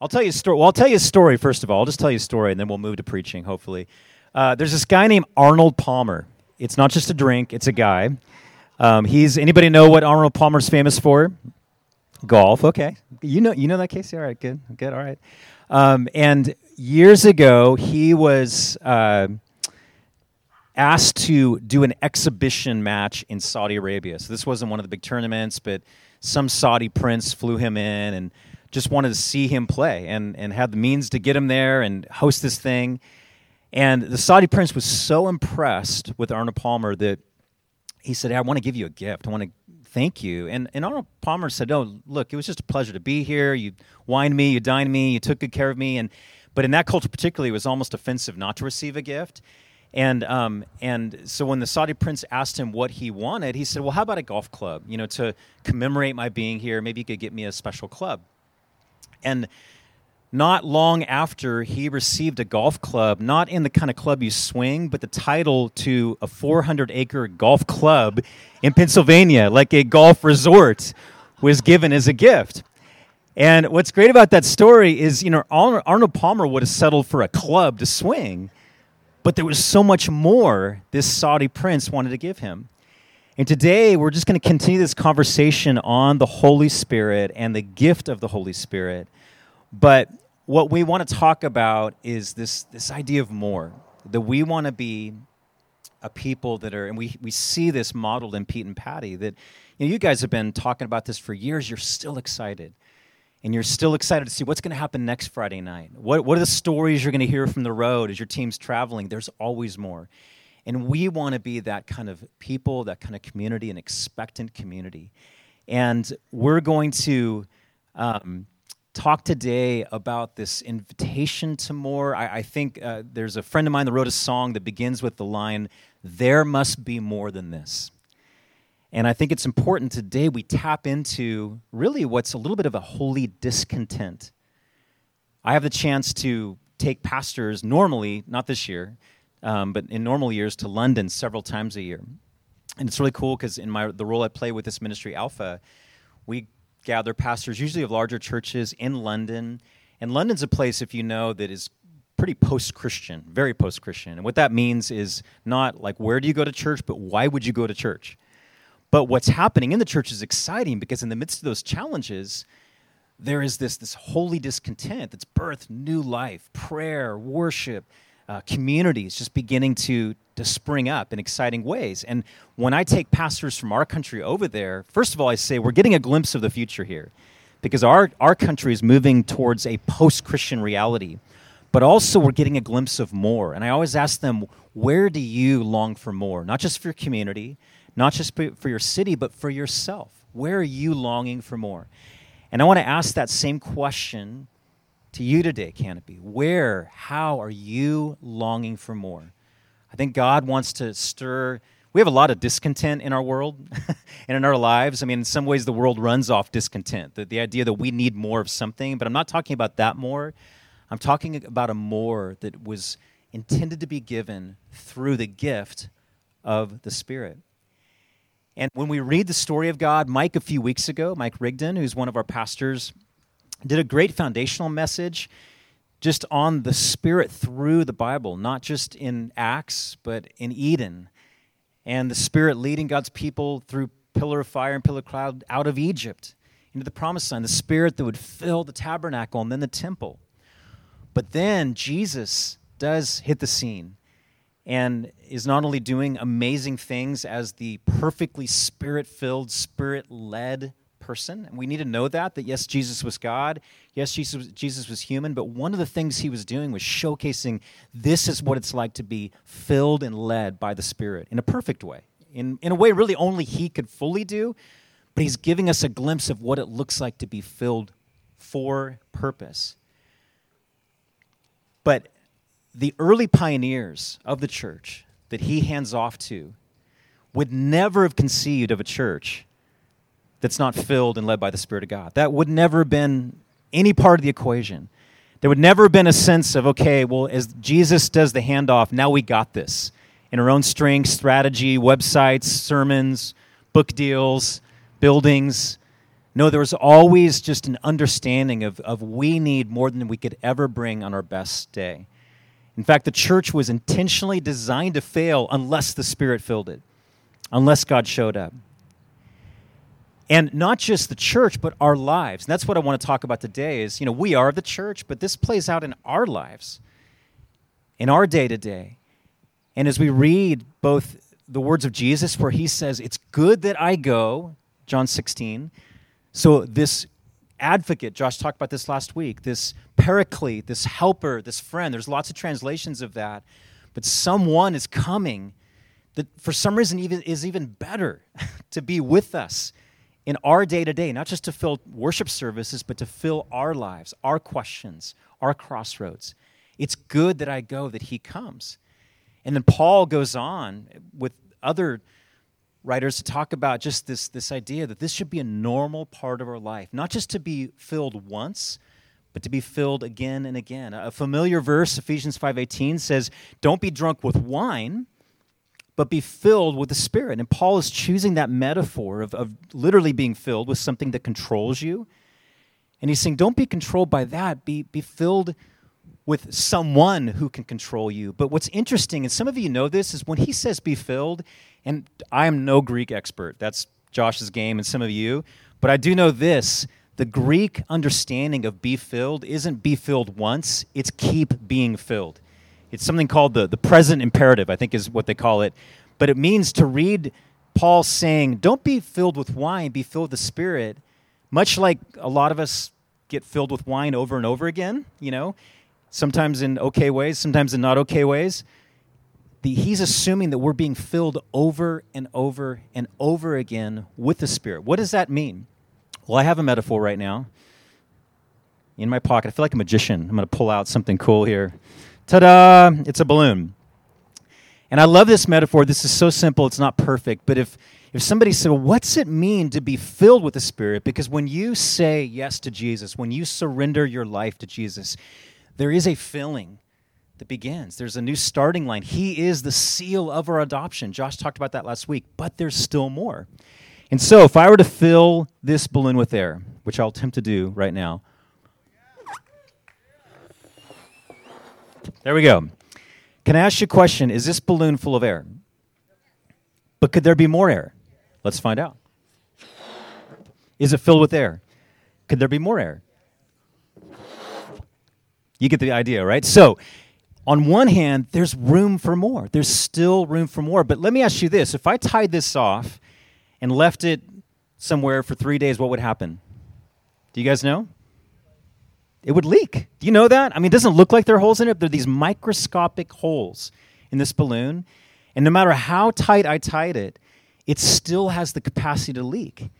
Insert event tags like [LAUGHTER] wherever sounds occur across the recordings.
I'll tell you a story. Well, I'll tell you a story first of all. I'll just tell you a story, and then we'll move to preaching. Hopefully, uh, there's this guy named Arnold Palmer. It's not just a drink; it's a guy. Um, he's anybody know what Arnold Palmer's famous for? Golf. Okay, you know you know that Casey. All right, good, good. All right. Um, and years ago, he was uh, asked to do an exhibition match in Saudi Arabia. So this wasn't one of the big tournaments, but some Saudi prince flew him in and just wanted to see him play and, and had the means to get him there and host this thing. And the Saudi prince was so impressed with Arnold Palmer that he said, hey, I want to give you a gift. I want to thank you. And, and Arnold Palmer said, Oh, look, it was just a pleasure to be here. You wined me, you dined me, you took good care of me. And, but in that culture, particularly, it was almost offensive not to receive a gift. And, um, and so when the Saudi prince asked him what he wanted, he said, Well, how about a golf club? You know, to commemorate my being here, maybe you could get me a special club. And not long after he received a golf club, not in the kind of club you swing, but the title to a 400 acre golf club in Pennsylvania, like a golf resort, was given as a gift. And what's great about that story is, you know, Arnold Palmer would have settled for a club to swing, but there was so much more this Saudi prince wanted to give him. And today we're just going to continue this conversation on the Holy Spirit and the gift of the Holy Spirit. But what we want to talk about is this, this idea of more, that we want to be a people that are, and we, we see this modeled in Pete and Patty, that you, know, you guys have been talking about this for years. You're still excited. And you're still excited to see what's going to happen next Friday night. What, what are the stories you're going to hear from the road as your team's traveling? There's always more. And we want to be that kind of people, that kind of community, an expectant community. And we're going to um, talk today about this invitation to more. I, I think uh, there's a friend of mine that wrote a song that begins with the line, There must be more than this. And I think it's important today we tap into really what's a little bit of a holy discontent. I have the chance to take pastors normally, not this year, um, but in normal years, to London several times a year. And it's really cool because in my the role I play with this ministry, Alpha, we gather pastors, usually of larger churches in London. And London's a place, if you know, that is pretty post Christian, very post Christian. And what that means is not like where do you go to church, but why would you go to church? But what's happening in the church is exciting because in the midst of those challenges, there is this, this holy discontent that's birthed new life, prayer, worship, uh, communities just beginning to, to spring up in exciting ways. And when I take pastors from our country over there, first of all, I say we're getting a glimpse of the future here because our, our country is moving towards a post Christian reality. But also, we're getting a glimpse of more. And I always ask them, where do you long for more? Not just for your community, not just for your city, but for yourself. Where are you longing for more? And I want to ask that same question to you today, Canopy. Where, how are you longing for more? I think God wants to stir. We have a lot of discontent in our world [LAUGHS] and in our lives. I mean, in some ways, the world runs off discontent, the, the idea that we need more of something, but I'm not talking about that more. I'm talking about a more that was intended to be given through the gift of the Spirit. And when we read the story of God, Mike, a few weeks ago, Mike Rigdon, who's one of our pastors, did a great foundational message just on the Spirit through the Bible, not just in Acts, but in Eden. And the Spirit leading God's people through pillar of fire and pillar of cloud out of Egypt into the promised land, the Spirit that would fill the tabernacle and then the temple. But then Jesus does hit the scene and is not only doing amazing things as the perfectly spirit filled, spirit led person. And we need to know that, that yes, Jesus was God. Yes, Jesus, Jesus was human. But one of the things he was doing was showcasing this is what it's like to be filled and led by the Spirit in a perfect way, in, in a way really only he could fully do. But he's giving us a glimpse of what it looks like to be filled for purpose. But the early pioneers of the church that he hands off to would never have conceived of a church that's not filled and led by the Spirit of God. That would never have been any part of the equation. There would never have been a sense of, okay, well, as Jesus does the handoff, now we got this. In our own strength, strategy, websites, sermons, book deals, buildings. No, there was always just an understanding of, of we need more than we could ever bring on our best day. In fact, the church was intentionally designed to fail unless the Spirit filled it, unless God showed up. And not just the church, but our lives. And that's what I want to talk about today is, you know, we are the church, but this plays out in our lives, in our day to day. And as we read both the words of Jesus, where he says, It's good that I go, John 16. So this advocate, Josh talked about this last week, this paraclete, this helper, this friend, there's lots of translations of that. But someone is coming that for some reason even is even better [LAUGHS] to be with us in our day to day, not just to fill worship services, but to fill our lives, our questions, our crossroads. It's good that I go, that he comes. And then Paul goes on with other writers to talk about just this, this idea that this should be a normal part of our life, not just to be filled once, but to be filled again and again. A familiar verse, Ephesians 5:18 says, "Don't be drunk with wine, but be filled with the Spirit. And Paul is choosing that metaphor of, of literally being filled with something that controls you. And he's saying, don't be controlled by that. Be, be filled with someone who can control you. But what's interesting, and some of you know this, is when he says be filled, and I am no Greek expert. That's Josh's game and some of you. But I do know this the Greek understanding of be filled isn't be filled once, it's keep being filled. It's something called the, the present imperative, I think is what they call it. But it means to read Paul saying, Don't be filled with wine, be filled with the Spirit, much like a lot of us get filled with wine over and over again, you know, sometimes in okay ways, sometimes in not okay ways. The, he's assuming that we're being filled over and over and over again with the Spirit. What does that mean? Well, I have a metaphor right now in my pocket. I feel like a magician. I'm going to pull out something cool here. Ta da! It's a balloon. And I love this metaphor. This is so simple, it's not perfect. But if, if somebody said, well, What's it mean to be filled with the Spirit? Because when you say yes to Jesus, when you surrender your life to Jesus, there is a filling that begins. There's a new starting line. He is the seal of our adoption. Josh talked about that last week, but there's still more. And so, if I were to fill this balloon with air, which I'll attempt to do right now, There we go. Can I ask you a question? Is this balloon full of air? But could there be more air? Let's find out. Is it filled with air? Could there be more air? You get the idea, right? So, on one hand, there's room for more. There's still room for more. But let me ask you this if I tied this off and left it somewhere for three days, what would happen? Do you guys know? It would leak. Do you know that? I mean, it doesn't look like there are holes in it. There are these microscopic holes in this balloon. And no matter how tight I tied it, it still has the capacity to leak.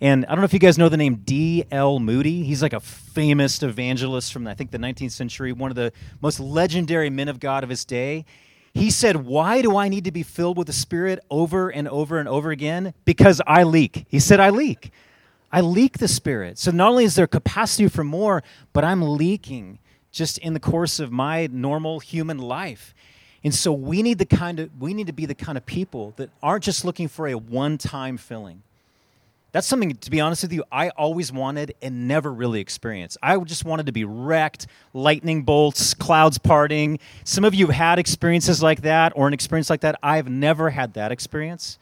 And I don't know if you guys know the name D.L. Moody. He's like a famous evangelist from, I think, the 19th century, one of the most legendary men of God of his day. He said, Why do I need to be filled with the Spirit over and over and over again? Because I leak. He said, I leak. I leak the Spirit. So not only is there capacity for more, but I'm leaking just in the course of my normal human life. And so we need the kind of we need to be the kind of people that aren't just looking for a one-time filling. That's something, to be honest with you, I always wanted and never really experienced. I just wanted to be wrecked, lightning bolts, clouds parting. Some of you have had experiences like that or an experience like that. I've never had that experience.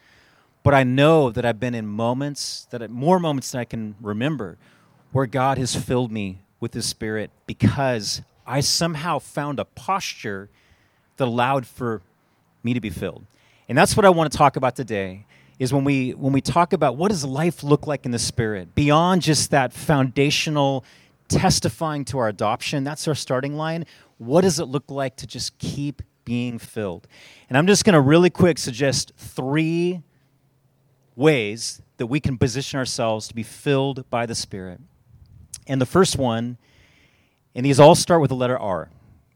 But I know that I've been in moments, that more moments than I can remember, where God has filled me with His Spirit because I somehow found a posture that allowed for me to be filled. And that's what I want to talk about today is when we when we talk about what does life look like in the spirit beyond just that foundational testifying to our adoption that's our starting line what does it look like to just keep being filled and i'm just going to really quick suggest three ways that we can position ourselves to be filled by the Spirit. And the first one, and these all start with the letter R,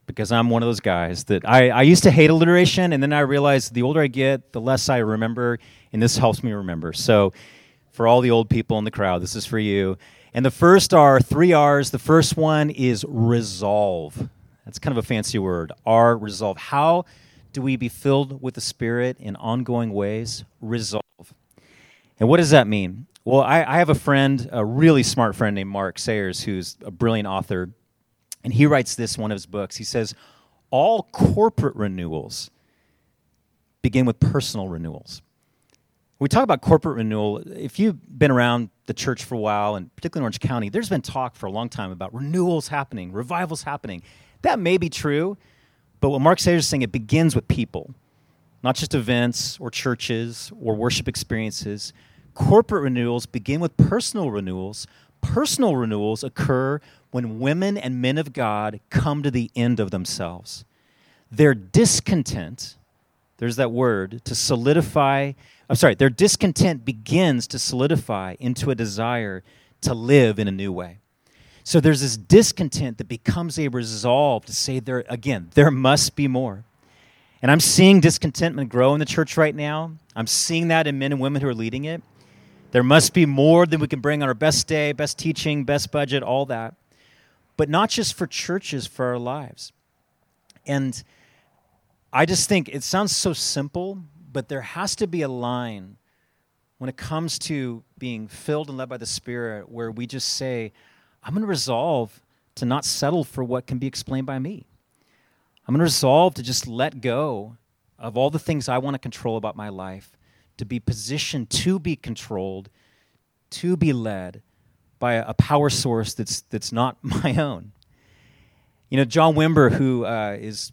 because I'm one of those guys that I, I used to hate alliteration, and then I realized the older I get, the less I remember, and this helps me remember. So, for all the old people in the crowd, this is for you. And the first are three R's. The first one is resolve. That's kind of a fancy word. R, resolve. How do we be filled with the Spirit in ongoing ways? Resolve. And what does that mean? Well, I, I have a friend, a really smart friend named Mark Sayers, who's a brilliant author, and he writes this one of his books. He says, All corporate renewals begin with personal renewals. When we talk about corporate renewal, if you've been around the church for a while, and particularly in Orange County, there's been talk for a long time about renewals happening, revivals happening. That may be true, but what Mark Sayers is saying, it begins with people, not just events or churches or worship experiences. Corporate renewals begin with personal renewals. Personal renewals occur when women and men of God come to the end of themselves. Their discontent, there's that word, to solidify, I'm sorry, their discontent begins to solidify into a desire to live in a new way. So there's this discontent that becomes a resolve to say there again, there must be more. And I'm seeing discontentment grow in the church right now. I'm seeing that in men and women who are leading it. There must be more than we can bring on our best day, best teaching, best budget, all that. But not just for churches, for our lives. And I just think it sounds so simple, but there has to be a line when it comes to being filled and led by the Spirit where we just say, I'm going to resolve to not settle for what can be explained by me. I'm going to resolve to just let go of all the things I want to control about my life to be positioned to be controlled, to be led by a, power source that's, that's not [LAUGHS] my own. You know, John Wimber, who uh, is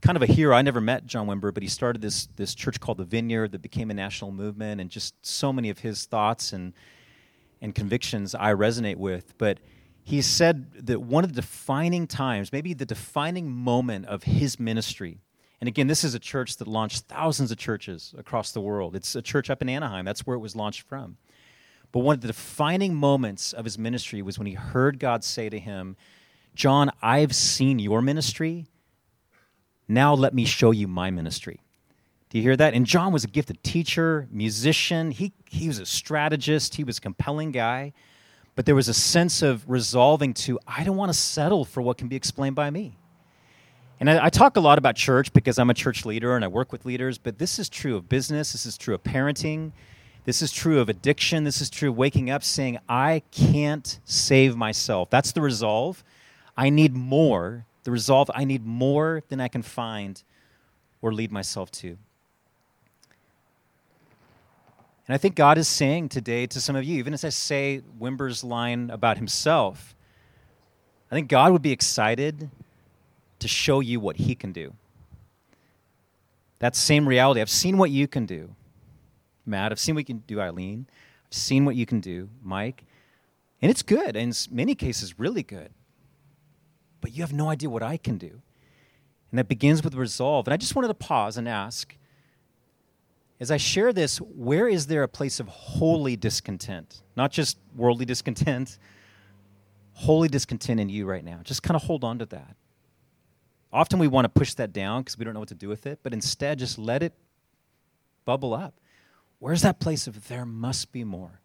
kind of a hero. I never met John Wimber, but he started this, this church called the Vineyard that became a national movement, and just so many of his thoughts and, and convictions I resonate with. But he said that one of the defining times, maybe the defining moment of his ministry, and again, this is a church that launched thousands of churches across the world. It's a church up in Anaheim. That's where it was launched from. But one of the defining moments of his ministry was when he heard God say to him, John, I've seen your ministry. Now let me show you my ministry. Do you hear that? And John was a gifted teacher, musician. He, he was a strategist. He was a compelling guy. But there was a sense of resolving to, I don't want to settle for what can be explained by me. And I, I, talk a lot about church because I'm a church leader and I work with leaders, but this is true of business, this is true of parenting, this is true of addiction, this is true of waking up saying, I can't save myself. That's the resolve. I need more. The resolve, I need more than I can find or lead myself to. And I think God is saying today to some of you, even as I say Wimber's line about himself, I think God would be excited to show you what He can do. That same reality. I've seen what you can do, Matt. I've seen what you can do, Eileen. I've seen what you can do, Mike. And it's good, and in many cases, really good. But you have no idea what I can do. And that begins with resolve. And I just wanted to pause and ask as I share this, where is there a place of holy discontent? Not just worldly discontent, holy discontent in you right now. Just kind of hold on to that. Often we want to push that down because we don't know what to do with it, but instead just let it bubble up. Where's that place of there must be more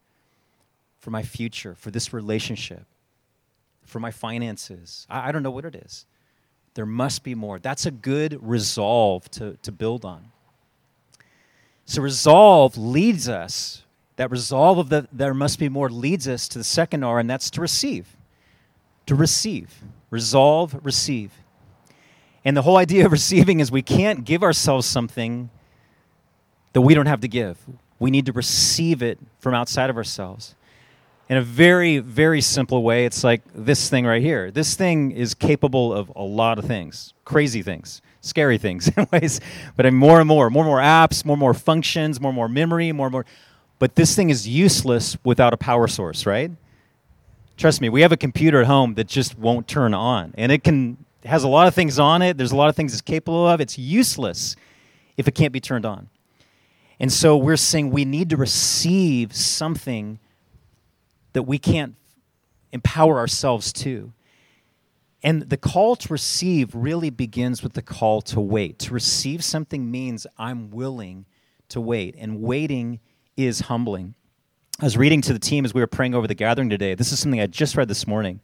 for my future, for this relationship, for my finances? I, I don't know what it is. There must be more. That's a good resolve to, to build on. So, resolve leads us, that resolve of the there must be more leads us to the second R, and that's to receive. To receive. Resolve, receive. And the whole idea of receiving is we can't give ourselves something that we don't have to give. We need to receive it from outside of ourselves. In a very, very simple way, it's like this thing right here. This thing is capable of a lot of things, crazy things, scary things [LAUGHS] in ways, but more and more, more and more apps, more and more functions, more and more memory, more and more. But this thing is useless without a power source, right? Trust me, we have a computer at home that just won't turn on. And it can has a lot of things on it. There's a lot of things it's capable of. It's useless if it can't be turned on. And so we're saying we need to receive something that we can't empower ourselves to. And the call to receive really begins with the call to wait. To receive something means I'm willing to wait, and waiting is humbling. I was reading to the team as we were praying over the gathering today. This is something I just read this morning.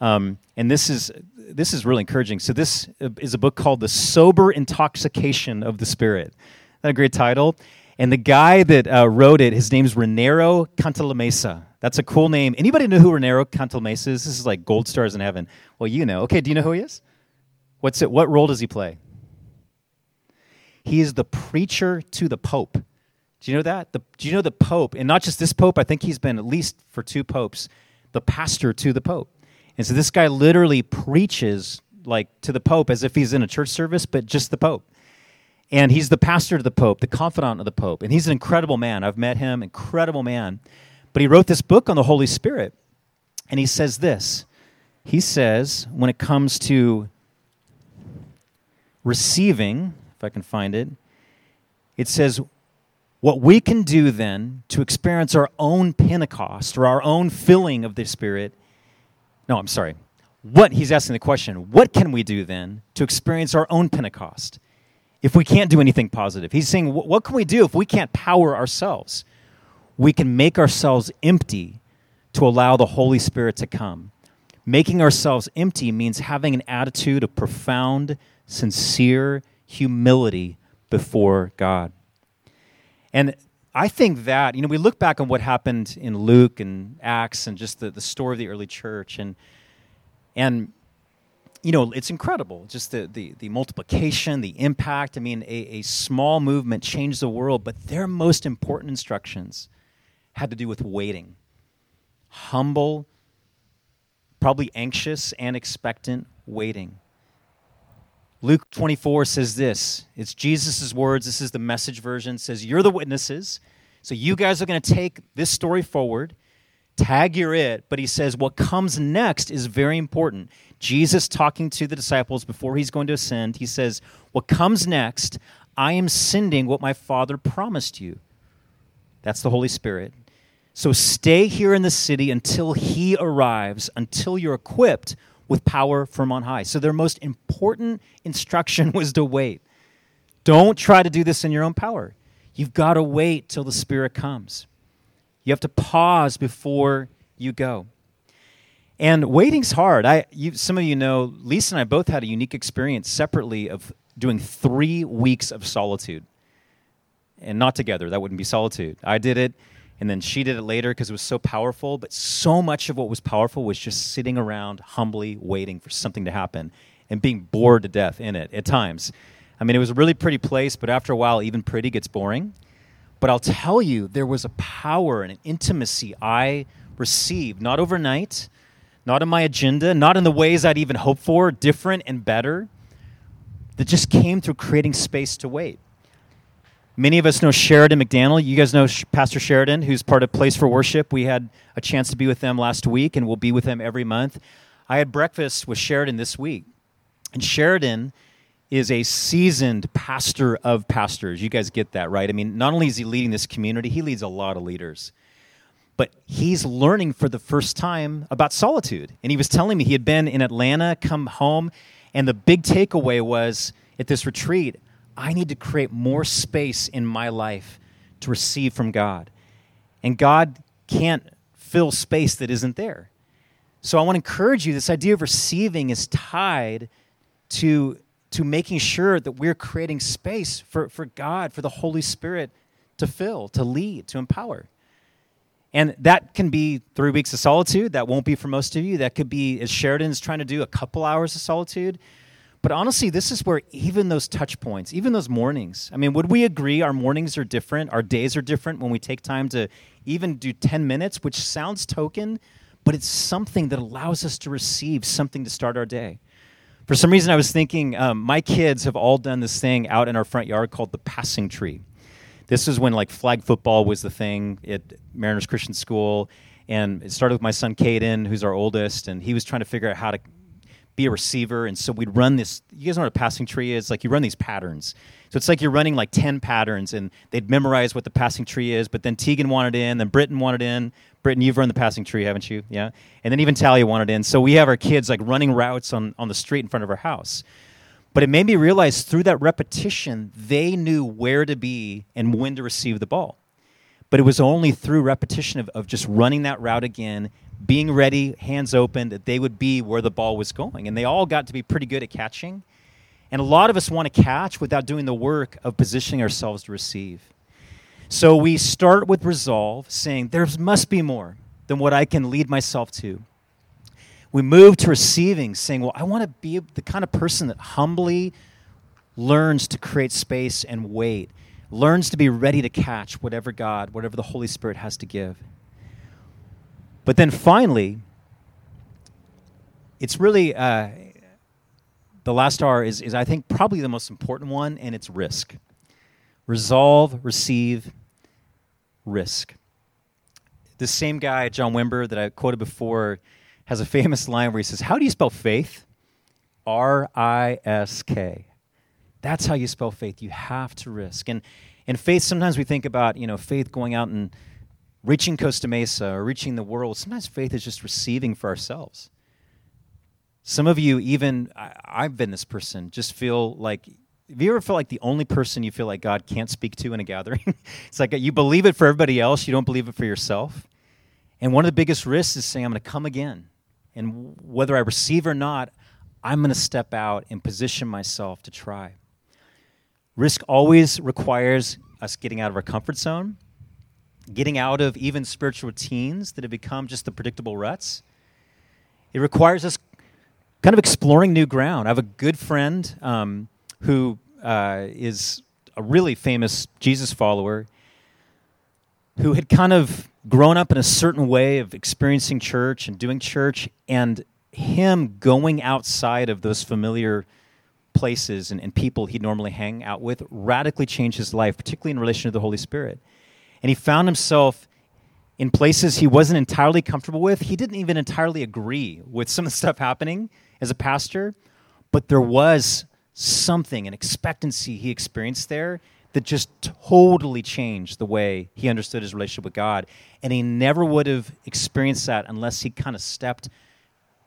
Um, and this is this is really encouraging. So this is a book called "The Sober Intoxication of the Spirit." That a great title. And the guy that uh, wrote it, his name's Raniero Cantalamessa. That's a cool name. Anybody know who Raniero Cantalamessa is? This is like gold stars in heaven. Well, you know. Okay, do you know who he is? What's it? What role does he play? He is the preacher to the Pope. Do you know that? The, do you know the Pope, and not just this Pope? I think he's been at least for two popes, the pastor to the Pope. And so this guy literally preaches like to the Pope as if he's in a church service, but just the Pope. And he's the pastor to the Pope, the confidant of the Pope. And he's an incredible man. I've met him, incredible man. But he wrote this book on the Holy Spirit. And he says this He says, when it comes to receiving, if I can find it, it says, what we can do then to experience our own Pentecost or our own filling of the Spirit. No, I'm sorry. What he's asking the question, what can we do then to experience our own Pentecost? if we can't do anything positive. He's saying, what can we do if we can't power ourselves? We can make ourselves empty to allow the Holy Spirit to come. Making ourselves empty means having an attitude of profound, sincere humility before God. And I think that, you know, we look back on what happened in Luke and Acts and just the, the story of the early church, and, and you know, it's incredible. Just the, the, the multiplication, the impact. I mean, a, a small movement changed the world, but their most important instructions had to do with waiting. Humble, probably anxious and expectant waiting. Luke 24 says this. It's Jesus' words. This is the message version. It says, You're the witnesses. So you guys are going to take this story forward tag you're it, but he says what comes next is very important. Jesus talking to the disciples before he's going to ascend, he says, What comes next, I am sending what my Father promised you. That's the Holy Spirit. So stay here in the city until he arrives, until you're equipped with power from on high. So their most important instruction [LAUGHS] was to wait. Don't try to do this in your own power. You've got to wait till the Spirit comes. You have to pause before you go. And waiting's hard. I, you, some of you know, Lisa and I both had a unique experience separately of doing three weeks of solitude. And not together, that wouldn't be solitude. I did it, and then she did it later because it was so powerful. But so much of what was powerful was just sitting around humbly waiting for something to happen and being bored to death in it at times. I mean, it was a really pretty place, but after a while, even pretty gets boring. But I'll tell you, there was a power and an intimacy I received, not overnight, not in my agenda, not in the ways I'd even hoped for, different and better, that just came through creating space to wait. Many of us know Sheridan McDaniel. You guys know Pastor Sheridan, who's part of Place for Worship. We had a chance to be with them last week, and we'll be with them every month. I had breakfast with Sheridan this week. And Sheridan is a seasoned pastor of pastors. You guys get that, right? I mean, not only is he leading this community, he leads a lot of leaders. But he's learning for the first time about solitude. And he was telling me he had been in Atlanta, come home, and the big takeaway was at this retreat, I need to create more space in my life to receive from God. And God can't fill space that isn't there. So I want to encourage you this idea of receiving is tied to to making sure that we're creating space for, for God, for the Holy Spirit to fill, to lead, to empower. And that can be three weeks of solitude. That won't be for most of you. That could be, as Sheridan's trying to do, a couple hours of solitude. But honestly, this is where even those touch points, even those mornings, I mean, would we agree our mornings are different, our days are different when we take time to even do 10 minutes, which sounds token, but it's something that allows us to receive something to start our day. For some reason, I was thinking um, my kids have all done this thing out in our front yard called the passing tree. This is when like flag football was the thing at Mariners Christian School, and it started with my son Caden, who's our oldest, and he was trying to figure out how to be a receiver. And so we'd run this. You guys know what a passing tree is? Like you run these patterns. So it's like you're running like 10 patterns, and they'd memorize what the passing tree is. But then Tegan wanted in, then Britton wanted in, Britton, you've run the passing tree, haven't you? Yeah. And then even Talia wanted in. So we have our kids like running routes on, on the street in front of our house. But it made me realize through that repetition, they knew where to be and when to receive the ball. But it was only through repetition of, of just running that route again, being ready, hands open, that they would be where the ball was going. And they all got to be pretty good at catching. And a lot of us want to catch without doing the work of positioning ourselves to receive. So we start with resolve, saying, There must be more than what I can lead myself to. We move to receiving, saying, Well, I want to be the kind of person that humbly learns to create space and wait, learns to be ready to catch whatever God, whatever the Holy Spirit has to give. But then finally, it's really uh, the last R is, is, I think, probably the most important one, and it's risk. Resolve, receive, risk. The same guy, John Wimber, that I quoted before, has a famous line where he says, How do you spell faith? R I S K. That's how you spell faith. You have to risk. And in faith, sometimes we think about, you know, faith going out and reaching Costa Mesa or reaching the world. Sometimes faith is just receiving for ourselves. Some of you, even I, have been this person, just feel like. Have you ever felt like the only person you feel like God can't speak to in a gathering? [LAUGHS] it's like you believe it for everybody else, you don't believe it for yourself. And one of the biggest risks is saying, I'm going to come again. And whether I receive or not, I'm going to step out and position myself to try. Risk always requires us getting out of our comfort zone, getting out of even spiritual routines that have become just the predictable ruts. It requires us kind of exploring new ground. I have a good friend um, who uh, is a really famous Jesus follower who had kind of grown up in a certain way of experiencing church and doing church, and him going outside of those familiar places and, and people he'd normally hang out with radically changed his life, particularly in relation to the Holy Spirit. And he found himself in places he wasn't entirely comfortable with. He didn't even entirely agree with some of the stuff happening as a pastor, but there was something, an expectancy he experienced there that just totally changed the way he understood his relationship with God. And he never would have experienced that unless he kind of stepped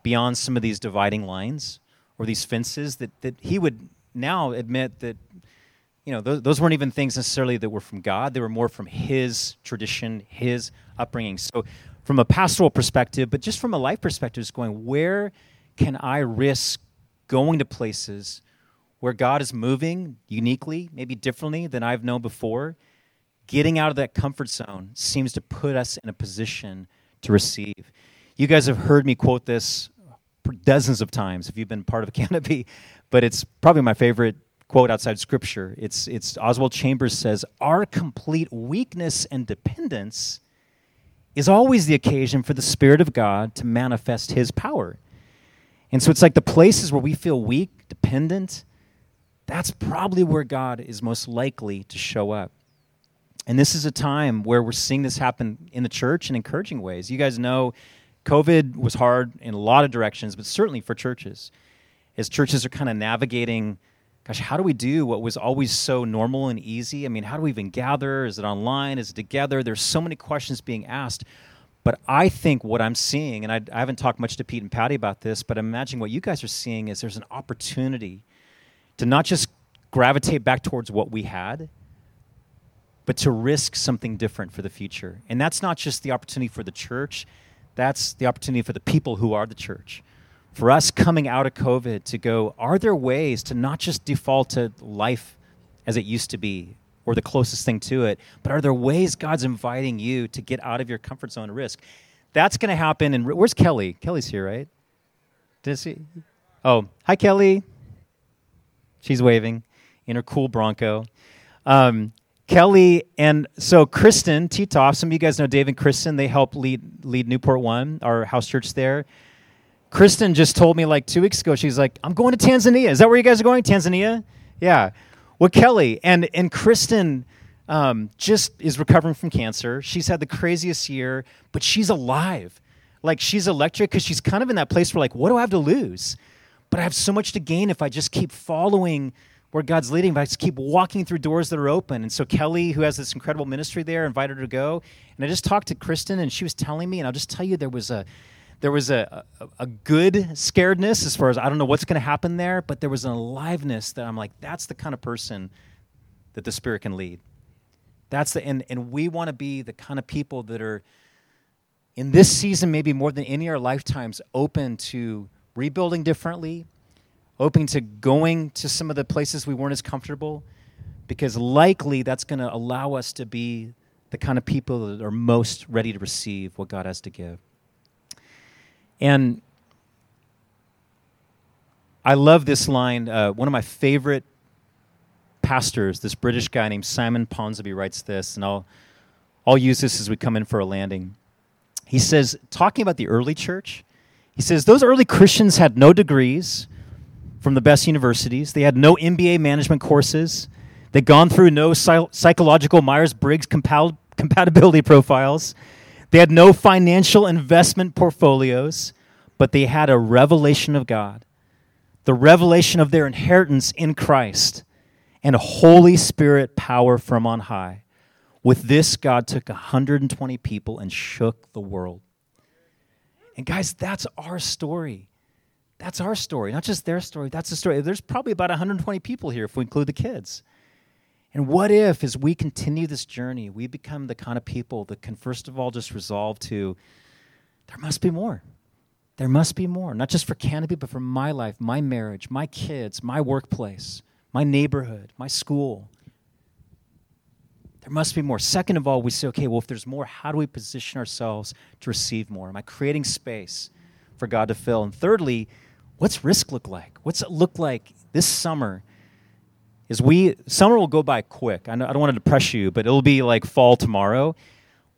beyond some of these dividing lines or these fences that, that he would now admit that you know those, those weren't even things necessarily that were from god. They were more from his tradition his upbringing. So from a pastoral perspective but just from a life perspective is going where can i risk going to places where god is moving uniquely maybe differently than i've known before? Getting out of that comfort zone seems to put us in a position to receive. You guys have heard me quote this dozens of times if you've been part of a [LAUGHS] canopy, but it's probably my favorite quote outside scripture. It's, it's Oswald Chambers says, Our complete weakness and dependence is always the occasion for the Spirit of God to manifest His power. And so it's like the places where we feel weak, dependent, that's probably where God is most likely to show up. And this is a time where we're seeing this happen in the church in encouraging ways. You guys know COVID was hard in a lot of directions, but certainly for churches. As churches are kind of navigating, gosh, how do we do what was always so normal and easy? I mean, how do we even gather? Is it online? Is it together? There's so many questions being asked. But I think what I'm seeing, and I, I haven't talked much to Pete and Patty about this, but I imagine what you guys are seeing is there's an opportunity to not just gravitate back towards what we had, but to risk something different for the future. And that's not just the opportunity for the church, that's the opportunity for the people who are the church. For us coming out of COVID to go, are there ways to not just default to life as it used to be or the closest thing to it, but are there ways God's inviting you to get out of your comfort zone risk? That's going to happen. And where's Kelly? Kelly's here, right? Does he? Oh, hi, Kelly. She's waving in her cool Bronco. Um, Kelly and so Kristen Titoff, some of you guys know Dave and Kristen. They help lead lead Newport One, our house church there. Kristen just told me like two weeks ago. She's like, "I'm going to Tanzania. Is that where you guys are going? Tanzania? Yeah. Well, Kelly and and Kristen um, just is recovering from cancer. She's had the craziest year, but she's alive. Like she's electric because she's kind of in that place where like, what do I have to lose? But I have so much to gain if I just keep following where God's leading, but I just keep walking through doors that are open. And so Kelly, who has this incredible ministry there, invited her to go. And I just talked to Kristen, and she was telling me, and I'll just tell you, there was a there was a, a, a good scaredness as far as I don't know what's going to happen there, but there was an aliveness that I'm like, that's the kind of person that the Spirit can lead. That's the and and we want to be the kind of people that are in this season, maybe more than any of our lifetimes, open to rebuilding differently, open to going to some of the places we weren't as comfortable, because likely that's going to allow us to be the kind of people that are most ready to receive what God has to give. And I love this line. Uh, one of my favorite pastors, this British guy named Simon Ponsonby, writes this, and I'll, I'll use this as we come in for a landing. He says, talking about the early church, he says, those early Christians had no degrees from the best universities, they had no MBA management courses, they'd gone through no psychological Myers Briggs compatibility [LAUGHS] profiles. They had no financial investment portfolios, but they had a revelation of God, the revelation of their inheritance in Christ, and a Holy Spirit power from on high. With this, God took 120 people and shook the world. And guys, that's our story. That's our story, not just their story. That's the story. There's probably about 120 people here if we include the kids. And what if, as we continue this journey, we become the kind of people that can, first of all, just resolve to, there must be more. There must be more, not just for Canopy, but for my life, my marriage, my kids, my workplace, my neighborhood, my school. There must be more. Second of all, we say, okay, well, if there's more, how do we position ourselves to receive more? Am I creating space for God to fill? And thirdly, what's risk look like? What's it look like this summer is we summer will go by quick. I, know, I don't want to depress you, but it'll be like fall tomorrow.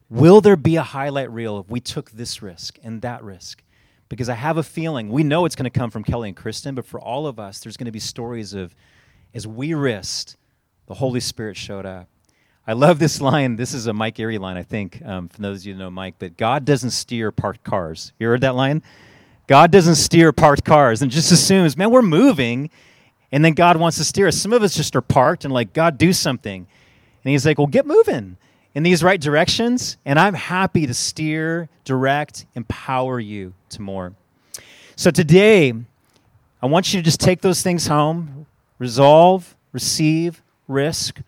Will there be a highlight reel if we took this risk and that risk? Because I have a feeling we know it's going to come from Kelly and Kristen, but for all of us, there's going to be stories of as we risked, the Holy Spirit showed up. I love this line. This is a Mike Erre line, I think, um, for those of you who know Mike, but God doesn't steer parked cars. You heard that line? God doesn't steer parked cars and just assumes, man, we're moving and then God wants to steer us. Some of us just are parked and like, God, do something. And He's like, well, get moving in these right directions. And I'm happy to steer, direct, empower you to more. So today, I want you to just take those things home, resolve, receive, risk,